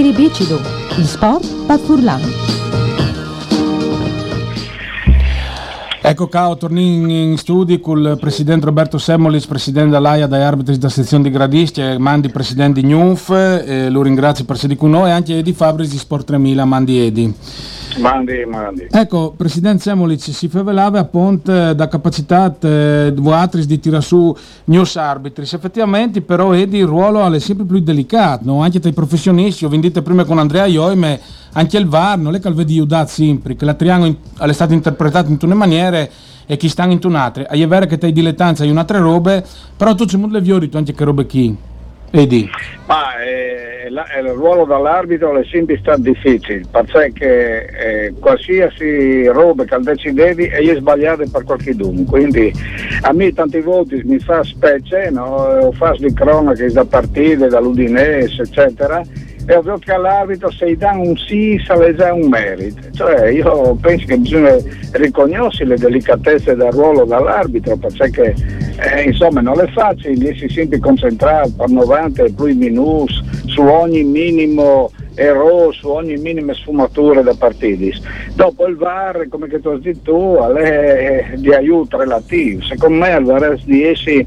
Schiribicido, il sport per Furlan. Ecco ciao, torni in studio con il presidente Roberto Semmolis, presidente dell'AIA dai arbitri della sezione di Gradisti e Mandi presidente di NUF, eh, lo ringrazio per essere con noi e anche Edi Fabris di Sport 3000, Mandi Edi. Mandi, mandi. Ecco, Presidente Semolic, si favelava appunto da capacità eh, di di tirare su news arbitris. Effettivamente, però, Edi, il ruolo è sempre più delicato, no? anche tra i professionisti. Ho vendito prima con Andrea Ioime, anche il VAR, non è che il vedi Udat sempre, che la triangolo è stato interpretato in le maniere e chi sta in un'altra. È vero che te dilettanza hai un'altra robe, però tu c'è molto le viori anche che robe chi. Edi. Ma eh, eh, il ruolo dell'arbitro è sempre stato difficile, perché eh, qualsiasi roba che decidevi è sbagliata per qualcuno, quindi a me tante volte mi fa specie, no? ho fatto di cronache da partite, dall'Udinese, eccetera, ovvio che all'arbitro se gli dà un sì sale già un merito. Cioè io penso che bisogna riconoscere le delicatezze del ruolo dell'arbitro perché eh, insomma non è facile si sempre concentrare per 90 e più minuti su ogni minimo errore, su ogni minima sfumatura da partiti. Dopo il VAR, come tu hai detto tu, è di aiuto relativo. Secondo me il VAR di essi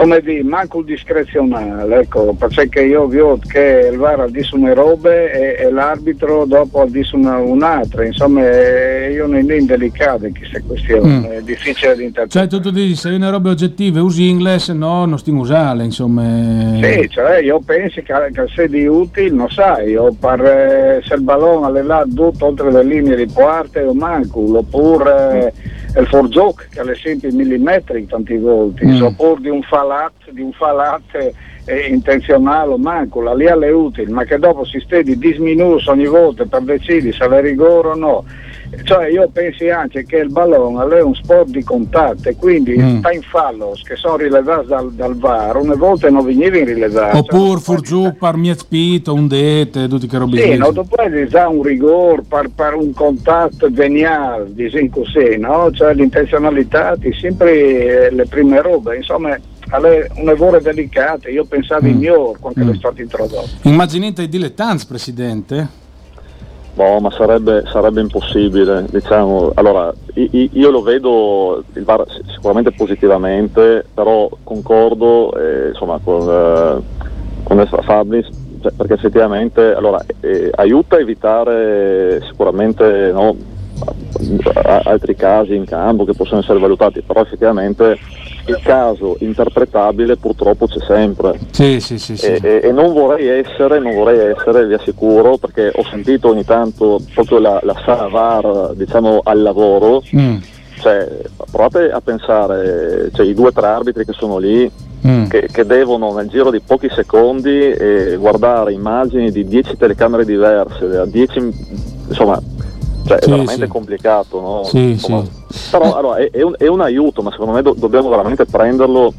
come dire, manco il discrezionale, ecco, perché io vedo che il VAR dice una robe e, e l'arbitro dopo dice una, un'altra, insomma io non è indelicato questa questione, mm. è difficile da interpretare. Cioè tu dici, se una robe oggettive usi inglese, no, non stiamo usare, insomma. Sì, cioè io penso che, che sia di utile, non sai, o per, eh, se il ballone è là tutto oltre le linee di parte o manco, oppure... Mm il forgioc che è sempre millimetri tanti volte, mm. oppure di un falat, di un falat eh, intenzionale o manco, la lì è utile, ma che dopo si stedi disminuis ogni volta per decidere se è rigore o no. Cioè io penso anche che il ballone è un sport di contatto e quindi mm. in fallos che sono rilevati dal, dal VAR, una volta non venivano rilevati. Oppure cioè, giù per mia spito, un dete, tutti che robe Sì, no, dopo è già un rigore per, per, un contatto veniale, diciamo così, no? Cioè l'intenzionalità è sempre le prime robe, insomma un lavoro delicato, io pensavo mm. in mio quando mm. è stato introdotto. Immaginate i dilettanti, Presidente? Boh, ma sarebbe, sarebbe impossibile, diciamo. Allora, io lo vedo il VAR sicuramente positivamente, però concordo eh, insomma, con, eh, con Fabris cioè, perché effettivamente allora, eh, aiuta a evitare sicuramente no, altri casi in campo che possono essere valutati, però effettivamente il caso interpretabile purtroppo c'è sempre. Sì, sì, sì, e, e, e, non vorrei essere, non vorrei essere, vi assicuro, perché ho sentito ogni tanto proprio la, la sala VAR diciamo, al lavoro. Mm. Cioè, provate a pensare, cioè, i due o tre arbitri che sono lì, mm. che, che, devono nel giro di pochi secondi eh, guardare immagini di 10 telecamere diverse, 10, insomma, cioè, è veramente complicato, no? Sì, Insomma, sì. Però allora, è, è, un, è, un, aiuto, ma secondo me do, dobbiamo veramente prenderlo.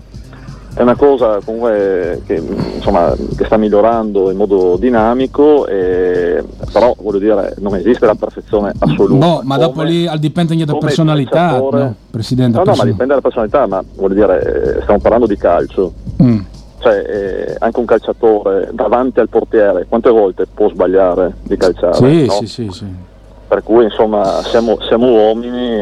È una cosa comunque che, insomma, che sta migliorando in modo dinamico, e, però voglio dire, non esiste la perfezione assoluta. No, ma dopo lì dipende anche dalla personalità, no, Presidente. No, no, ma dipende dalla personalità, ma voglio dire, stiamo parlando di calcio. Mm. Cioè, eh, anche un calciatore davanti al portiere, quante volte può sbagliare di calciare? Sì, no? sì, sì, sì per cui insomma siamo, siamo uomini.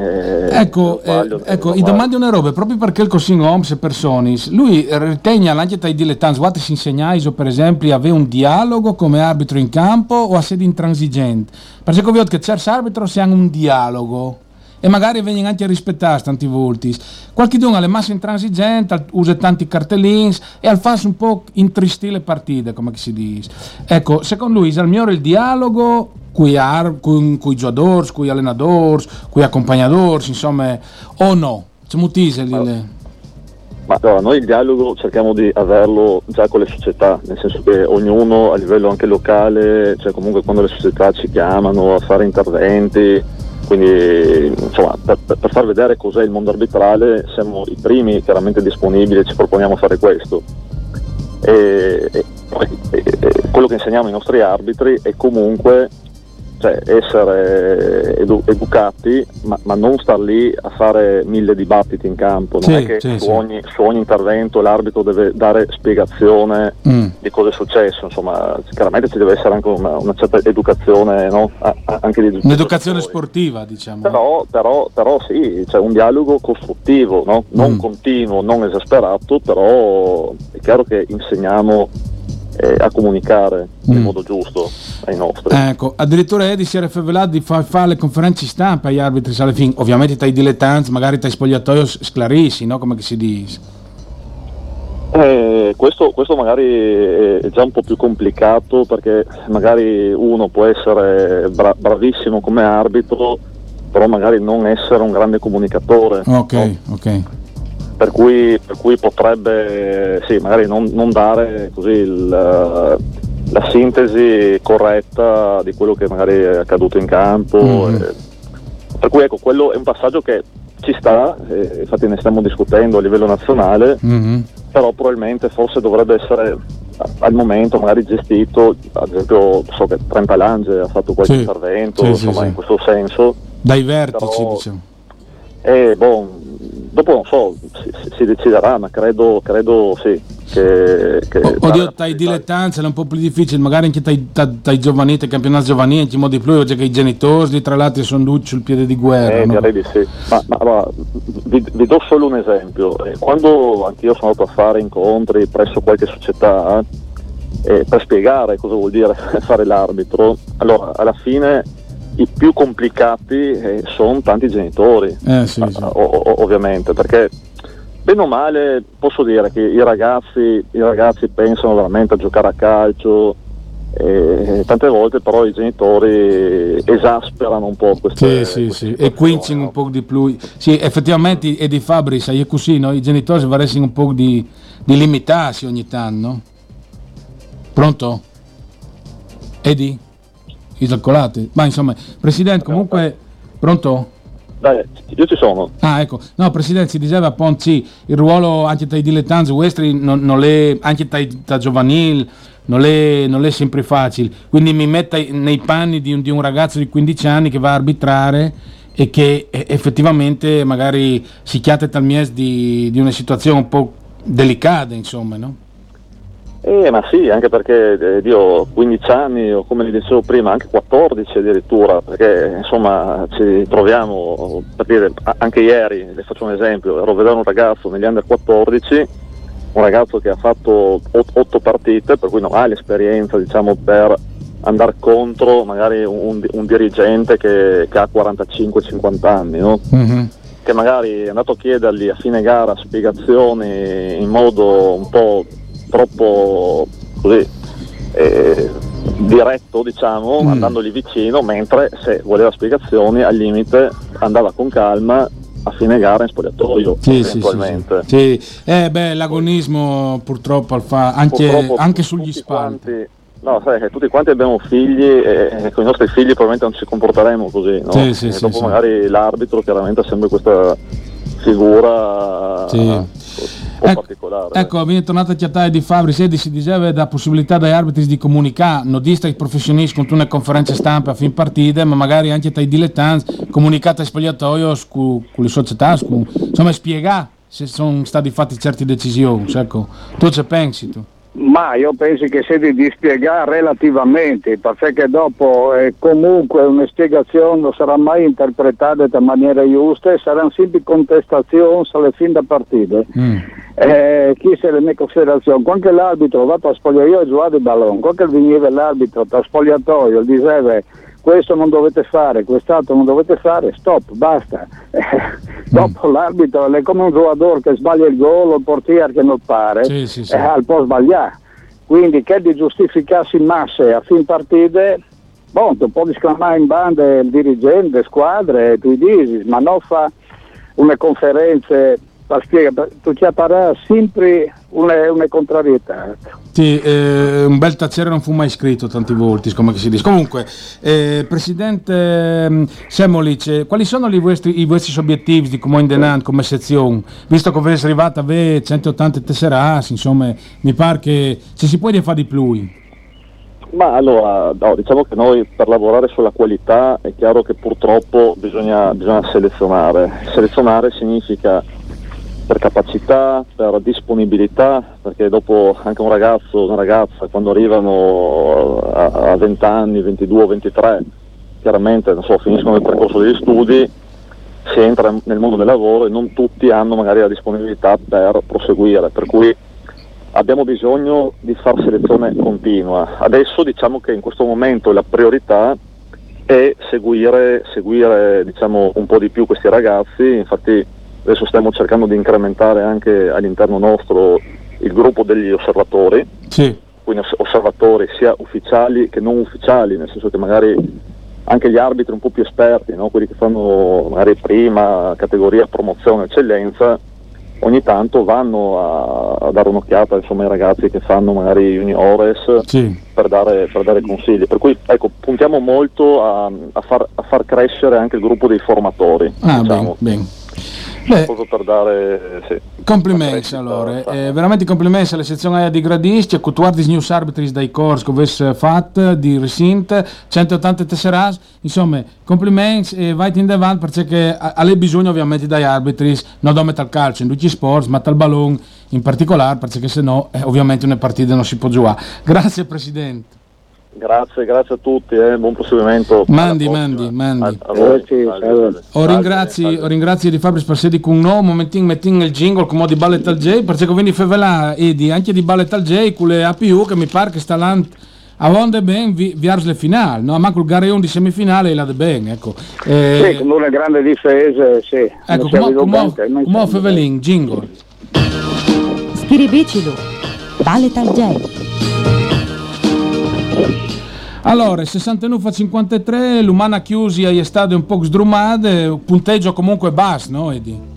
ecco, eh, ecco i domandi una roba, proprio perché il così oms e persone, lui ritiene anche tra i dilettanti, guardate si insegnai per esempio avere un dialogo come arbitro in campo o a sede intransigente, perché visto che certi arbitri si hanno un dialogo e magari vengono anche a rispettare tanti volti. Qualche ha le masse intransigente, usa tanti cartellini e al fa un po' intristire le partite, come si dice. Ecco, secondo lui il migliore il dialogo con i giocatori, con gli allenatori, con gli accompagnatori, insomma, o no? C'è mutise lì? Ma allora, noi il dialogo cerchiamo di averlo già con le società, nel senso che ognuno a livello anche locale, cioè comunque quando le società ci chiamano a fare interventi, quindi insomma per, per far vedere cos'è il mondo arbitrale siamo i primi chiaramente disponibili e ci proponiamo fare questo. E, e, e, quello che insegniamo ai nostri arbitri è comunque cioè essere edu- educati, ma, ma, non star lì a fare mille dibattiti in campo. Non sì, è che sì, su, sì. Ogni, su, ogni, intervento l'arbitro deve dare spiegazione mm. di cosa è successo. Insomma, chiaramente ci deve essere anche una, una certa educazione, no? a, a, anche di Un'educazione sportiva, diciamo. Però, però, però sì, c'è un dialogo costruttivo, no? non mm. continuo, non esasperato, però è chiaro che insegniamo eh, a comunicare mm. in modo giusto ai nostri. Ecco, addirittura Edi si era rivelato di fare fa le conferenze stampa agli arbitri alla fine, ovviamente tra i dilettanti, magari tra i spogliatoi sclarissi, no? come si dice. Eh, questo, questo, magari è già un po' più complicato perché magari uno può essere bra- bravissimo come arbitro, però magari non essere un grande comunicatore. Ok, no? ok per cui, per cui potrebbe sì, magari non, non dare così il, la sintesi corretta di quello che magari è accaduto in campo. Mm-hmm. E, per cui ecco, quello è un passaggio che ci sta, eh, infatti ne stiamo discutendo a livello nazionale, mm-hmm. però probabilmente forse dovrebbe essere al momento magari gestito, ad esempio so che Trenta Lange ha fatto qualche sì. intervento, sì, insomma sì, in questo senso. Dai vertici però, diciamo. Eh, boh, dopo non so, si, si deciderà, ma credo, credo sì. Che, che oh, oddio, dai dilettanti è un po' più difficile, magari anche dai giovani, dai campionati giovanili, in modo di più, oggi che i genitori, tra l'altro, sono due sul piede di guerra. Eh, no? direi di sì. Ma, ma, ma vi, vi, do solo un esempio. Eh, quando anch'io sono andato a fare incontri presso qualche società eh, per spiegare cosa vuol dire fare l'arbitro, allora alla fine i più complicati eh, sono tanti genitori, eh, sì, sì. O, o, ovviamente, perché bene o male posso dire che i ragazzi, i ragazzi pensano veramente a giocare a calcio, e tante volte però i genitori esasperano un po' queste, sì, sì, sì. e quincing un po' di più sì, effettivamente è di Fabri sai così no? i genitori vorrebbero un po' di, di limitarsi ogni tanto pronto? Edi? I Ma insomma, Presidente, comunque, pronto? Dai, io ci sono. Ah, ecco. No, Presidente, si diceva appunto, sì, il ruolo anche tra i dilettanti westri non, non è, anche tra, tra giovanili, non è, non è, sempre facile. Quindi mi metto nei panni di un, di un, ragazzo di 15 anni che va a arbitrare e che effettivamente magari si chiate tal mies di, di una situazione un po' delicata, insomma, no? Eh, ma sì, anche perché eh, io 15 anni o come vi dicevo prima anche 14 addirittura, perché insomma ci troviamo, per dire, anche ieri, le faccio un esempio, ero a vedere un ragazzo negli under 14, un ragazzo che ha fatto 8 partite, per cui non ha l'esperienza diciamo per andare contro magari un, un dirigente che, che ha 45-50 anni, no? mm-hmm. che magari è andato a chiedergli a fine gara spiegazioni in modo un po' troppo così eh, diretto diciamo mm. andandogli vicino mentre se voleva spiegazioni al limite andava con calma a fine gara in spogliatoio sì, eventualmente sì, sì, sì. Eh, beh, l'agonismo purtroppo fa anche, purtroppo anche sugli spalti No, sai, tutti quanti abbiamo figli e con i nostri figli probabilmente non ci comporteremo così, no? Sì, sì, dopo magari l'arbitro chiaramente ha sempre questa figura sì po' ecco, particolare. Ecco, viene tornato a chiattare di Fabri, se si diceva la possibilità dagli arbitri di comunicare, non dista i professionisti con una conferenza stampa a fin partite, ma magari anche tra i dilettanti, comunicate a spogliatoio con le società, scu, insomma spiegare se sono stati fatti certe decisioni, ecco. Tu ce pensi tu? Ma io penso che sia di dispiegare relativamente, perché dopo eh, comunque una spiegazione non sarà mai interpretata in maniera giusta e saranno sempre contestazioni alle fin da partite. Mm. Eh, chi se le mie considerazioni? Quando l'arbitro va a spogliatoio e giocare il ballone, quando veniva l'arbitro da spogliatoio diceva questo non dovete fare, quest'altro non dovete fare, stop, basta. Dopo mm. l'arbitro è come un giocatore che sbaglia il gol o il portiere che non pare, sì, sì, sì. Eh, può sbagliare. Quindi che di giustificarsi in masse a fin partite, bon, tu puoi sclamare in bande il dirigente, squadre, tu dici, ma non fa una conferenza spiega, tu ci apparà sempre una, una contrarietà. Sì, eh, un bel tacere non fu mai scritto tanti volti, come si dice. Comunque, eh, Presidente mm, Semolic, eh, quali sono i vostri, i vostri obiettivi di Comune Denant come sezione? Visto che avete arrivato a 180 tesserati, insomma, mi pare che ci si può fare di più. Ma allora, no, diciamo che noi per lavorare sulla qualità è chiaro che purtroppo bisogna, bisogna selezionare. Selezionare significa per capacità, per disponibilità, perché dopo anche un ragazzo, una ragazza, quando arrivano a, a 20 anni, 22, 23, chiaramente so, finiscono il percorso degli studi, si entra nel mondo del lavoro e non tutti hanno magari la disponibilità per proseguire, per cui abbiamo bisogno di far selezione continua. Adesso diciamo che in questo momento la priorità è seguire, seguire diciamo, un po' di più questi ragazzi, infatti Adesso stiamo cercando di incrementare anche all'interno nostro il gruppo degli osservatori, sì. quindi osservatori sia ufficiali che non ufficiali, nel senso che magari anche gli arbitri un po' più esperti, no? quelli che fanno magari prima categoria promozione eccellenza, ogni tanto vanno a, a dare un'occhiata insomma, ai ragazzi che fanno magari juniores sì. per, dare, per, dare, consigli. Per cui ecco, puntiamo molto a, a, far, a, far, crescere anche il gruppo dei formatori. Ah, diciamo. ben, ben. Beh, per dare sì, complimenti allora, eh, veramente complimenti alla sezione AIA di Gradisci, a Cutuardis News Arbitris dai Corsi che avesse fatto di Resint, 180 tesseras, insomma complimenti e vai in davanti perché ha bisogno ovviamente dai arbitris, non da al calcio, in tutti gli sport, ma al ballon in particolare perché se no eh, ovviamente una partita non si può giocare. Grazie Presidente. Grazie, grazie a tutti, eh. buon proseguimento. Mandi, mandi, mandi. A, a voi. O ringrazi, o ringrazi di Fabri Spassedi con un nuovo momentin mettin il jingle come di Ballet al J, perché quindi favela e di anche di Ballet al J con le APU che mi pare che sta là a Vonde ben vi, viars le finali, no? Ma col gareon di semifinale la de ben, ecco. Eh, sì, con una grande difesa, sì. Ecco, come Fevelin, jingle. Schiribicilo, Ballet al J. Allora, 69 a 53, l'Umana chiusi agli stadi un po' sdrumate, punteggio comunque basso, no Edi?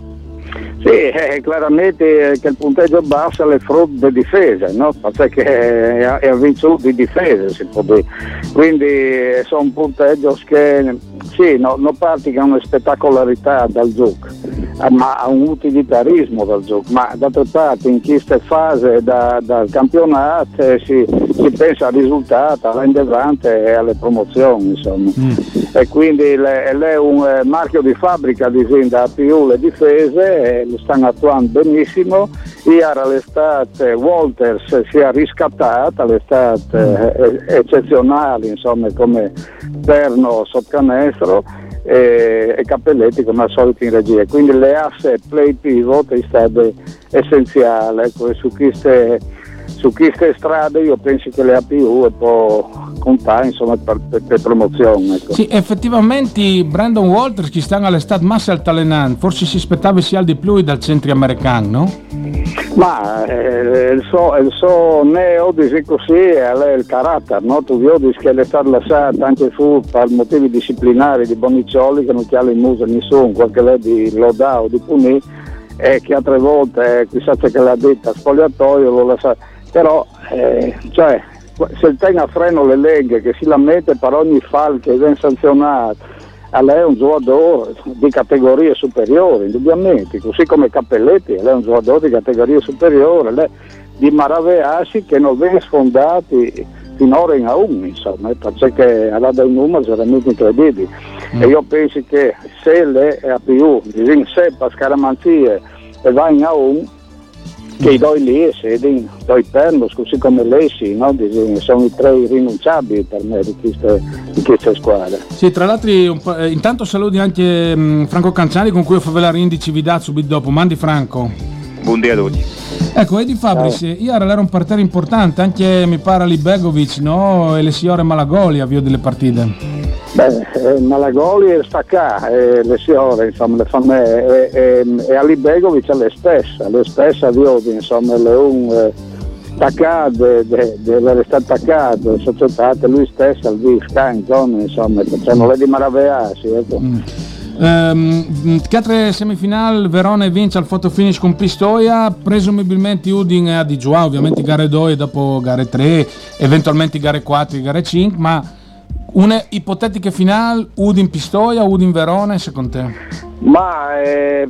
Sì, eh, chiaramente che il punteggio basso è frutto di difesa, no? perché è, è vinto di difesa, si può dire. Quindi eh, sono punteggi che sì, no, non parti con una spettacolarità dal gioco, eh, ma ha un utilitarismo dal gioco, ma d'altra parte in questa fase da, dal campionato eh, si, si, pensa al risultato, all'indevante e alle promozioni, insomma. Mm. E quindi è un eh, marchio di fabbrica di da più le difese e lo stanno attuando benissimo. Ieri l'estate Walters si è riscattata, l'estate mm. eccezionale, insomma, come perno sotto canestro destro e, e Cappelletti come al solito in regia. Quindi le asse play pivot è stato essenziale. Ecco, su queste, su queste strade io penso che le APU può contare insomma, per, per, per promozione. Ecco. Sì, effettivamente Brandon Walters che sta all'estate massa al Talenan, forse si aspettava sia di più dal centro americano, no? Ma eh, il, suo, il suo neo dice così è il carattere, no? tu vedi che è stato lasciato anche fu per motivi disciplinari di Boniccioli che non chiama in muso nessuno, qualche lei di lodà o di punì e che altre volte eh, chissà che l'ha detta spogliatoio lo lascia, però eh, cioè, se il tenga a freno le leghe che si la mette per ogni fallo che viene sanzionato lei è un giocatore di categorie superiori, indubbiamente, così come Cappelletti, lei è un giocatore di categorie superiori, lei di maravigliarsi che non viene sfondati finora in A1, insomma, perché ha dei numeri veramente incredibili. Mm. E io penso che se le APU in sé per scaramanzie e va in A1, che i due lì sedi, due pernos, così come Lessi, no? sono i tre irrinunciabili per me di queste, di queste squadre. Sì, tra l'altro eh, intanto saluti anche mh, mm, Franco Canciani con cui ho fatto vedere indici vi subito dopo. Mandi Franco. Buongiorno a tutti. Ecco, Edi Fabris, ieri era un parterre importante, anche mi pare Libegovic no? e le signore Malagoli avvio delle partite. Beh, eh, Malagoli è stacca, eh, le signore, insomma, le eh, eh, e Ali Begovic le stesse, le stesse avviati, insomma, le un deve stare attaccato, società, lui stesso al VISCA, insomma, non è di maravigliarsi, ecco. Mm. Um, altre semifinali Verona vince al photo finish con Pistoia, presumibilmente Udin a di giù, ovviamente gare 2 dopo gare 3, eventualmente gare 4 e gare 5, ma una ipotetica finale Udin Pistoia, Udin Verona secondo te? Ma eh,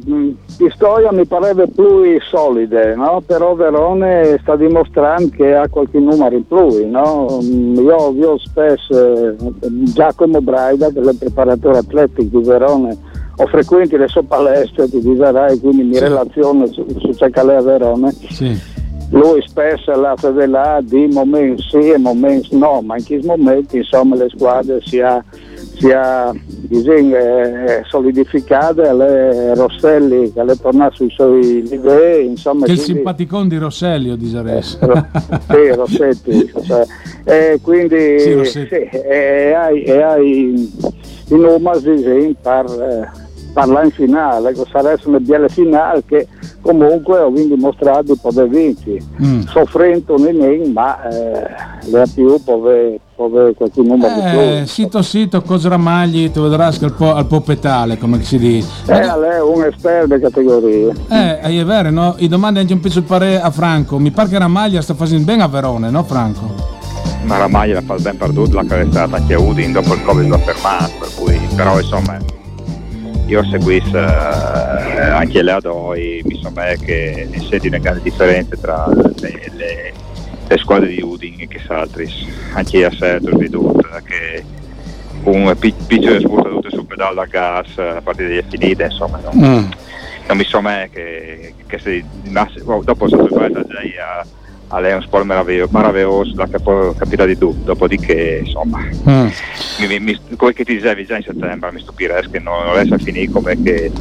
Pistoia mi pareva più solide, no? però Verone sta dimostrando che ha qualche numero in più. No? Io ho spesso eh, Giacomo Braida, che è il preparatore atletico di Verone, ho frequenti le sue palestre di Visarai, quindi mi sì. relaziono su, su ciò che a Verone. Sì. Lui spesso la là di momenti sì e momenti no, ma in questi momenti insomma le squadre si ha sia diciamo, eh, solidificata, le Rosselli che le torna sui suoi livelli. Insomma, che quindi, simpaticone di Rosselli, o di Zares. Eh, sì, Rossetti. cioè, e quindi sì, Rossetti. Sì, e hai, e hai in numeri diciamo, per, eh, parlare in finale, sarebbe una bella finale che comunque ho dimostrato di poter vincere, mm. soffrendo in ma eh, le più può avere qualche numero eh, di più. Sito sito, Cosramagli, tu vedrai al, po', al popetale, come si dice. Eh, Ma... lei è un esperto di categorie. Eh, è vero, no? I domande anche un pezzo di parere a Franco, mi pare che Ramaglia sta facendo bene a Verone, no Franco? Ma Ramaglia la fa ben perduto, l'ha carrezzata anche a Udin, dopo il Covid l'ha fermato, per cui, però insomma io seguisco eh, anche le Adoi, mi sembra che c'è una grande differenza tra le, le, le squadre di Udin e che Saltris, anche io ho veduto che un piccolo tutto sul pedale a gas a partita è finita, insomma non, mm. non mi sembra che, che se, dopo sono preparata già a è un sport meraviglioso, da capo, capire di tutto, dopodiché insomma, mm. mi, mi, come che ti dicevi già in settembre, mi stupirei che non, non riesce a finire come che,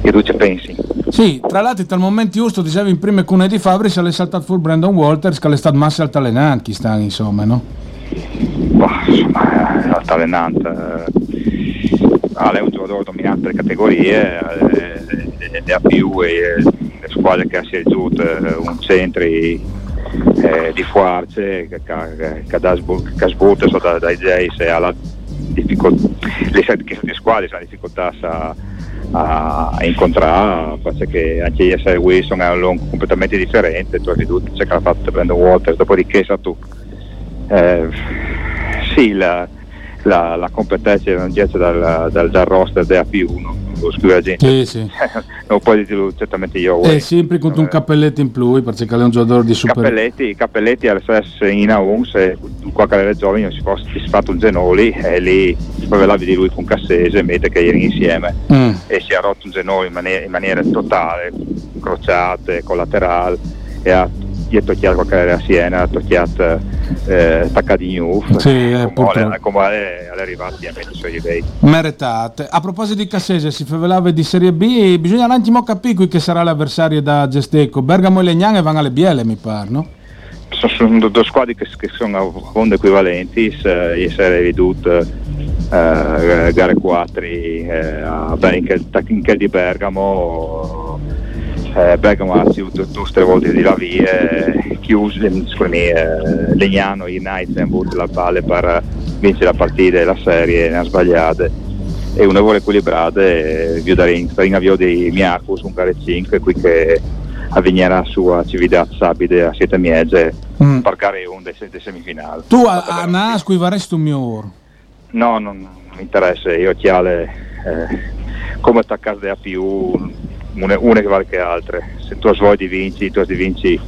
che tu ci pensi. Sì, tra l'altro dal momento giusto dicevi in prima cune di Fabri se l'è saltato fuori Brandon Walters che è stato massa altalenante, stanno insomma, no? Boh, insomma, è altalenante. Eh, è un giocatore dominante categorie, eh, le, ha più e le squadre che ha eh, un centri eh, di forze che, che, che, che dai Jays e alla difficoltà, le sette squadre hanno difficoltà a, a, incontrare perché anche ISL Wilson è un lungo completamente differente, tu hai veduto c'è che l'ha fatto Brandon Waters, dopodiché sa tu. Eh, sì, la, la, la competenza non c'è dal, dal, dal roster da P1 scusa la gente sì, sì. non puoi dirlo certamente io è sempre con un cappelletto in più perché è un giocatore di super cappelletti, cappelletti stesso in A1 se qualche era giovane si, fosse, si fatto un genoli e lì parlavi di lui con Cassese mentre che erano insieme mm. e si è rotto un genoli in maniera, in maniera totale crociate, collaterale e ha gli è tocchiato qualche era a Siena ha tocchiato eh, di Newf sì, eh, come, è arrivato a i suoi livelli meritate. A proposito di Cassese si parlava di Serie B bisogna un attimo capire qui che sarà l'avversario da Gesteco. Bergamo e Legnane vanno alle biele mi pare no? sono due squadre che, che sono a fondo equivalenti se, essere ridotte eh, gare 4 eh, in, quel, in quel di Bergamo eh, Bergamo ha avuto tutte le volte di la via, eh, chiuso, eh, Legnano e hanno avuto la palla per vincere la partita e la serie, ne ha sbagliate e una vuole equilibrata e vi darei in avvio di Miacus un gare 5 qui che avvegnerà la sua civiltà sabide a siete miege mm. per gare 1 dei, semifinali tu a, a Nasqui varesti un mio oro? no non, mi interessa io chiale eh, come attaccare da più una, una che vale che altre. Se tu di vinci, tu di vinci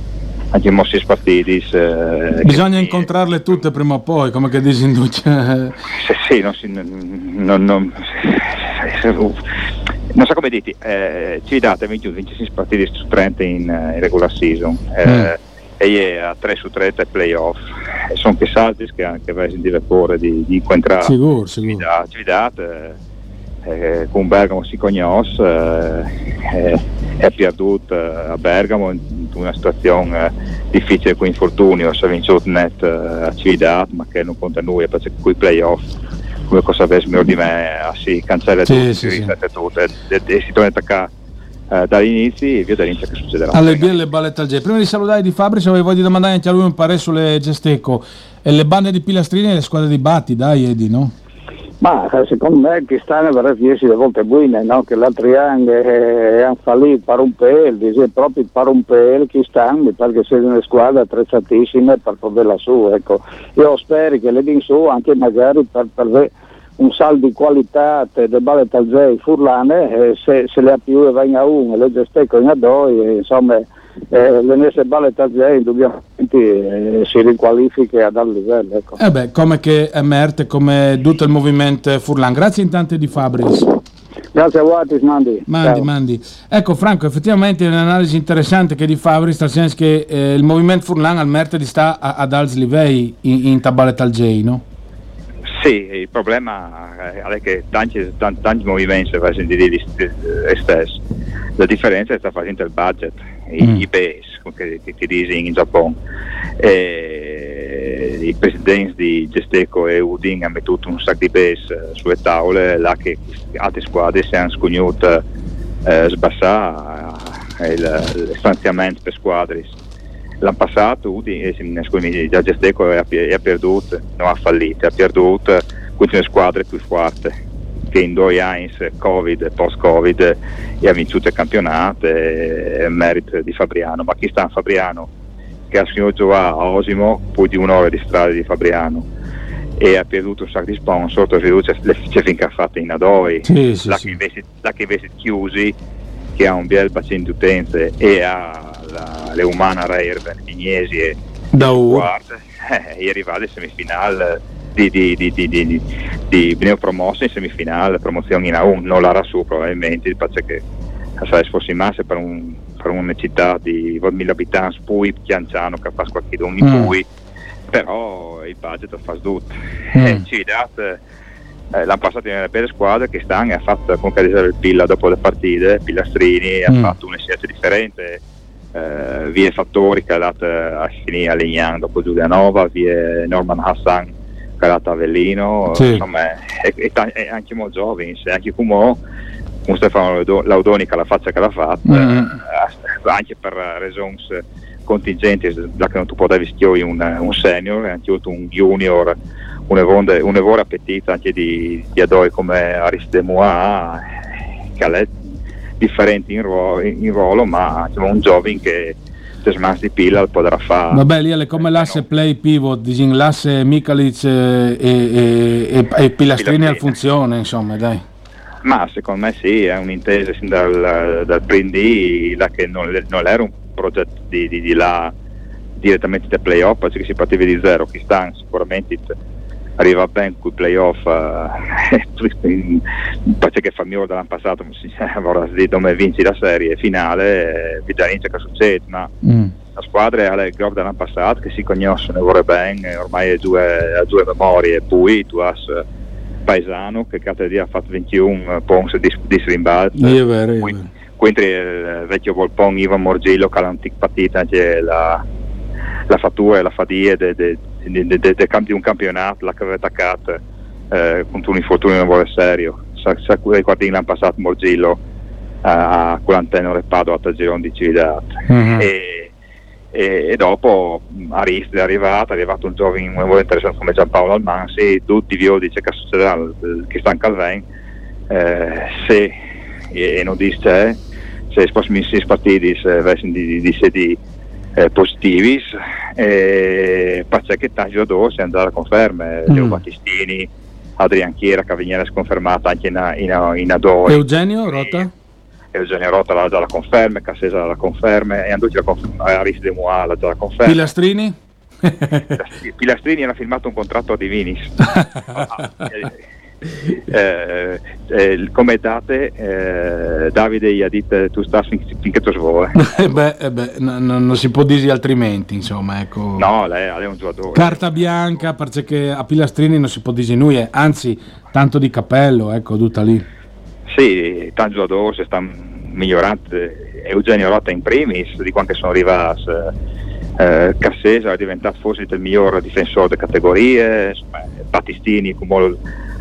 anche i mossi spartiti. Eh, Bisogna che, incontrarle tutte prima o poi, come che disinduce. Sì, sì, non, si, non, non, non so come dite, eh, ci date 26 partite su 30 in, in regular season. Eh, mm. E a 3 su 3 è playoff. E sono che salti che anche vai in direttore di, di incontrare. Sicuro, sicuro. Ci date eh, con Bergamo si conosce, eh, è perduto a Bergamo in una situazione eh, difficile con infortunio, si è vinto net eh, a Cividad, ma che non conta noi perché qui playoff come cosa avessi meglio di me ah, si cancella sì, tutto, sì, si riflette sì. tutto e, e, e, si torna a attaccare eh, dall'inizio e via dall'inizio che succederà. Alle bielle ballette al G. Prima di salutare di Fabri, se avevo di domandare anche a lui un parere sulle Gesteco e le bande di Pilastrini e le squadre di Batti, dai Edi, no? Ma eh, secondo me Cristane verrà fiesi le volte buone, no? che l'altro anno eh, hanno fallito per un pelo, dice proprio per un pelo Cristane, perché sono una squadra attrezzatissima per poterla su. Ecco. Io spero che le din su anche magari per, per un saldo di qualità del balle talgei furlane, eh, se, se le ha più e va a uno le gestecco in a due, insomma eh, l'NS Balle Tazzei indubbiamente eh, si riqualifica ad alto livello. Ecco. Eh beh, come che emerge come tutto il movimento Furlan. Grazie intanto di Fabris. Grazie a voi, Mandi. Mandi, Ciao. mandi. Ecco Franco, effettivamente è un'analisi interessante che di Fabris, nel senso che eh, il movimento Furlan al Merte sta a, ad alti livelli in, in Tabale Talgei, no? Sì, il problema è che tanti, tanti, tanti movimenti vanno sentire eh, stessi. La differenza è sta facendo il budget mm. i base, come ti dici in Giappone. E I presidenti di Gesteco e Udin hanno messo un sacco di eh, sulle tavole, là che altre squadre si hanno scognute eh, sbassare eh, il, stanziamento per squadre. L'anno passato Udin, eh, già Gesteco ha, perduto, non ha fallito, ha perduto con le squadre più forti che in due anni, Covid e post-Covid, ha vinto il campionato, è merito di Fabriano. Ma chi sta in Fabriano? Che ha segnato a Osimo, poi di un'ora di strada di Fabriano e ha perduto un sacco di sponsor, per fiducia le c'è finché ha fatto in Adoi, sì, sì, la, sì. Che invece, chiusi, che ha un bel bacino di utenze e ha la, le umane rare Benignesi e da guarda, eh, è arrivato in semifinale di, di, di, di, di, di neopromosso in semifinale, promozione in A1, non l'era su probabilmente, perché che se fosse massa per, un, per una città di 20.000 abitanti, poi Chianciano che fa qualche don in mm. poi, però il budget fa tutto. Mm. E ci date, eh, l'hanno passato nelle belle squadre che stanno e ha fatto concretizzare il Pilla dopo le partite, Pillastrini mm. ha fatto un scelta differente. Eh, via Fattori che è andato a finire a Lignan dopo Giulianova, via Norman Hassan Carata Avellino, sì. insomma, è, è, è, anche molto giovane, anche come un Stefano Laudoni che la faccia che l'ha fatta, mm. eh, anche per ragioni contingenti, da che non tu potevi schioi un, un senior, anche un junior, un evore appetito anche di, di Adoi come Aris de Moa, che è differente in, ruolo, in ruolo ma insomma, un giovane che smas di Pilla potrà fare. Vabbè, lì è come l'asse play pivot, disin, l'asse Mikalic e, e, e, e Pilastrini al funzione, insomma, dai. Ma secondo me sì, è un'intesa sin dal, dal Prindi che non, non, era un progetto di, di, di là direttamente da playoff, perché si partiva di zero, che stanno sicuramente arriva ben con i playoff eh, perché fa mio dall'anno passato vorrà dire come vinci la serie finale eh, vedere che succede ma mm. la squadra è il gruppo dell'anno passato che si conoscono e vorrei bene ormai ha due, due memorie poi tu hai Paesano che di ha fatto 21 punti di, di rimbalzo quindi il vecchio Volpon Ivan Morgillo che ha l'antica partita anche la, la fattura e la fadia de, de, di, un campionato, la cavetta cat eh, con un infortunio non vuole serio. Ricordi l'anno passato Morgillo a quell'antenore Padova a girone di Cividat. Mm-hmm. E, e, e, dopo Ariste è arrivato, è arrivato un giovane molto interessante come Giampaolo Almansi, tutti vi dice che succederà che sta in Calvin, eh, se e, non dice se si partiti di, di, di, di eh, positivi e poi che tanti giocatori si andare a conferme mm. Leo Battistini Adrian Chiera che veniva sconfermata anche in, in, in Adoro Eugenio Rota? Eugenio Rota l'ha già la conferma Cassesa la conferma e Anducci la conferma Aris De Moa l'ha già la conferma Pilastrini? Pilastrini era firmato un contratto a Divinis eh, eh, come date eh, Davide gli ha detto tu stai fin, finché tu svoi eh beh, eh beh no, no, non si può dire altrimenti insomma ecco. no lei, lei, è un giocatore. Carta bianca perché a Pilastrini non si può dire nulla anzi tanto di cappello ecco tutta lì. Sì tanti giocatori si stanno migliorando. Eugenio Rotta in primis di quando sono arrivati eh, Cassesa è diventato forse il miglior difensore delle categorie insomma, Battistini come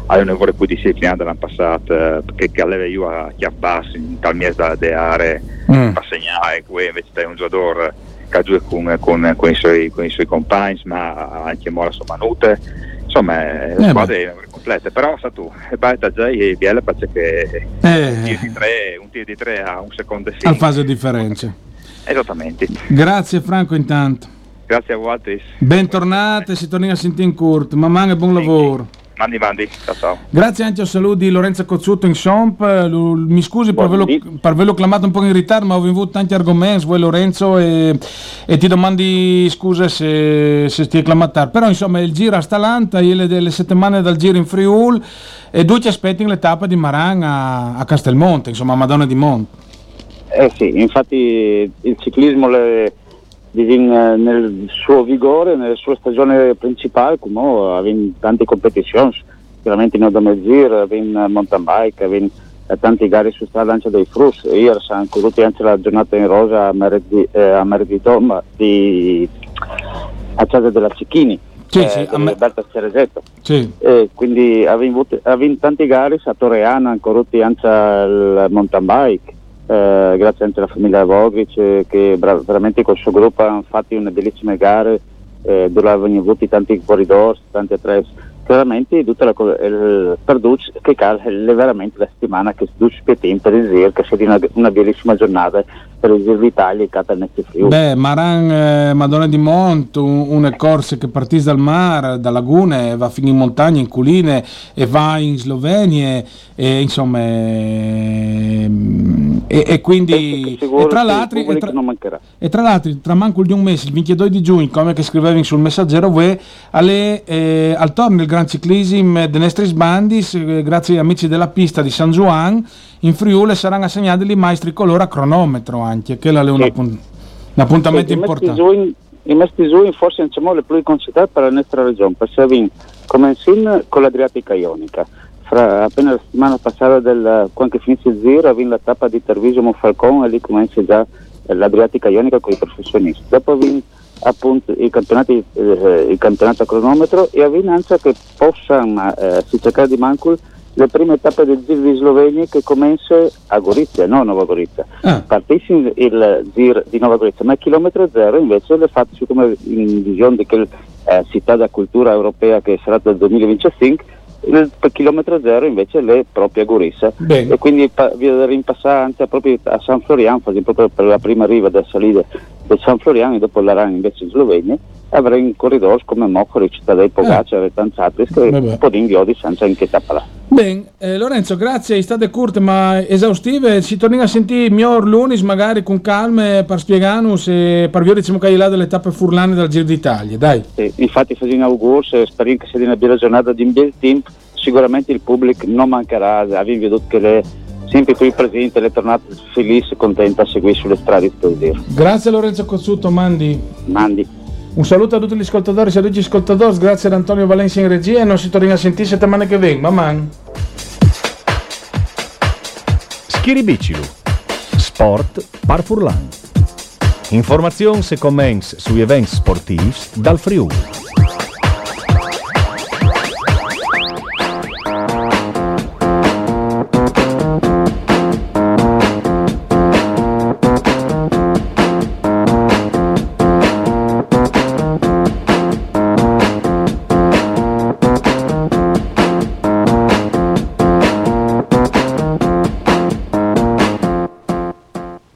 lavoro più disciplinato l'anno passato perché che aveva io a chiappassi in tal mese da aree mm. per segnare qui invece sei un giocatore che gioca con, con, con, i suoi, con i suoi compagni ma anche Mora sono manute insomma eh, squadre complete però sa tu Baita già e Biele perché eh. un, tiro di tre, un tiro di tre a un secondo sì al fase differenze esattamente grazie Franco intanto grazie a voi bentornate si torna a sentire in Kurt mamma e buon lavoro Mandi, mandi, ciao ciao. Grazie anche a saluti Lorenzo Cozzutto in Shomp. Mi scusi per averlo, chiamato un po' in ritardo, ma ho avuto tanti argomenti, voi Lorenzo, e, e ti domandi scuse se, se ti chiamato. Però insomma il giro a Stalanta, le, le settimane dal giro in Friul e due ci aspetti l'etapa di Maran a, a Castelmonte, insomma a Madonna di Monte. Eh sì, infatti il ciclismo le eh, nel suo vigore, nella sua stagione principale, come ha vinto tante competizioni, sicuramente in Odomezir, ha vinto mountain bike, ha vinto eh, tante gare su strada anche dei Frus. Ieri si è ancora anche la giornata in rosa a Meredi, eh, a Meredi di, a casa della Cicchini. Sì, eh, sì, me... Roberta Ceresetto. Sì. Eh, quindi ha vinto, ha vinto tante gare a Torreana, ancora anche il mountain bike eh, grazie anche alla famiglia Vogic eh, che bra- veramente col suo gruppo hanno fatto una bellissime gare eh, dove avevano avuto tanti corridori, tanti attrezzi chiaramente tutta la cosa per Duc che è veramente la settimana che Duc per tempo per dire che sia una, una bellissima giornata per il d'Italia e Cata Neste Friuli. Beh, Maran eh, Madonna di Mont, un, una corsa che partì dal mare, da lagune, va fino in montagna, in culine e va in Slovenia e insomma e, e quindi e tra, l'altro, e, tra, e tra l'altro tra manco di un mese il 22 di giugno come che scrivevi sul messaggero UE alle, eh, al torneo il Gran Ciclism de Nestris Bandis eh, grazie agli amici della pista di San Juan in Friuli saranno assegnati i maestri colore a cronometro anche che è un appuntamento sì, importante. i mesti giugni forse diciamo le più considerate per la nostra regione perché come con l'Adriatica Ionica. Fra, appena la settimana passata del, quando finisce il giro ha vinto la tappa di Tervisio Monfalcone e lì comincia già l'Adriatica Ionica con i professionisti. Dopo vinto appunto i campionati eh, il campionato a cronometro e ha vinto anche che possano eh, si cercare di mancul le prime tappe del Giro di Slovenia che comincia a Gorizia, no a Nova Gorizia. Ah. Partisce il Giro di Nova Gorizia, ma a chilometro zero invece le fatto come in visione di quella eh, città da cultura europea che sarà del 2025 il chilometro zero invece le proprie Gurissa e quindi pa- via rimpassare anche proprio a San Florian, proprio per la prima riva del salire del San Florian e dopo l'Aran invece in Slovenia avrei un corridore come Mocori, Città dei Pogacar eh. e un po' di inviodi senza in che tappa là. Bene, eh, Lorenzo, grazie, state corte ma esaustive, ci torniamo a sentire miglior lunis magari con calma per spiegarnos e per via diciamo che là delle tappe furlane del Giro d'Italia, dai. Sì, infatti facciamo auguri, speriamo che sia una bella giornata di un bel team, sicuramente il pubblico non mancherà, abbiamo veduto che le sempre qui presente, le tornate felice e contenta a seguire sulle strade di Tosir. Grazie Lorenzo Cozzuto, Mandi. Mandi. Un saluto a tutti gli ascoltatori, a tutti gli ascoltatori, grazie ad Antonio Valencia in regia e non si torna a sentire settimana che viene, man. Schiribicilu. Sport par Furlan. Informazioni e commenti sugli eventi sportivi dal Friuli.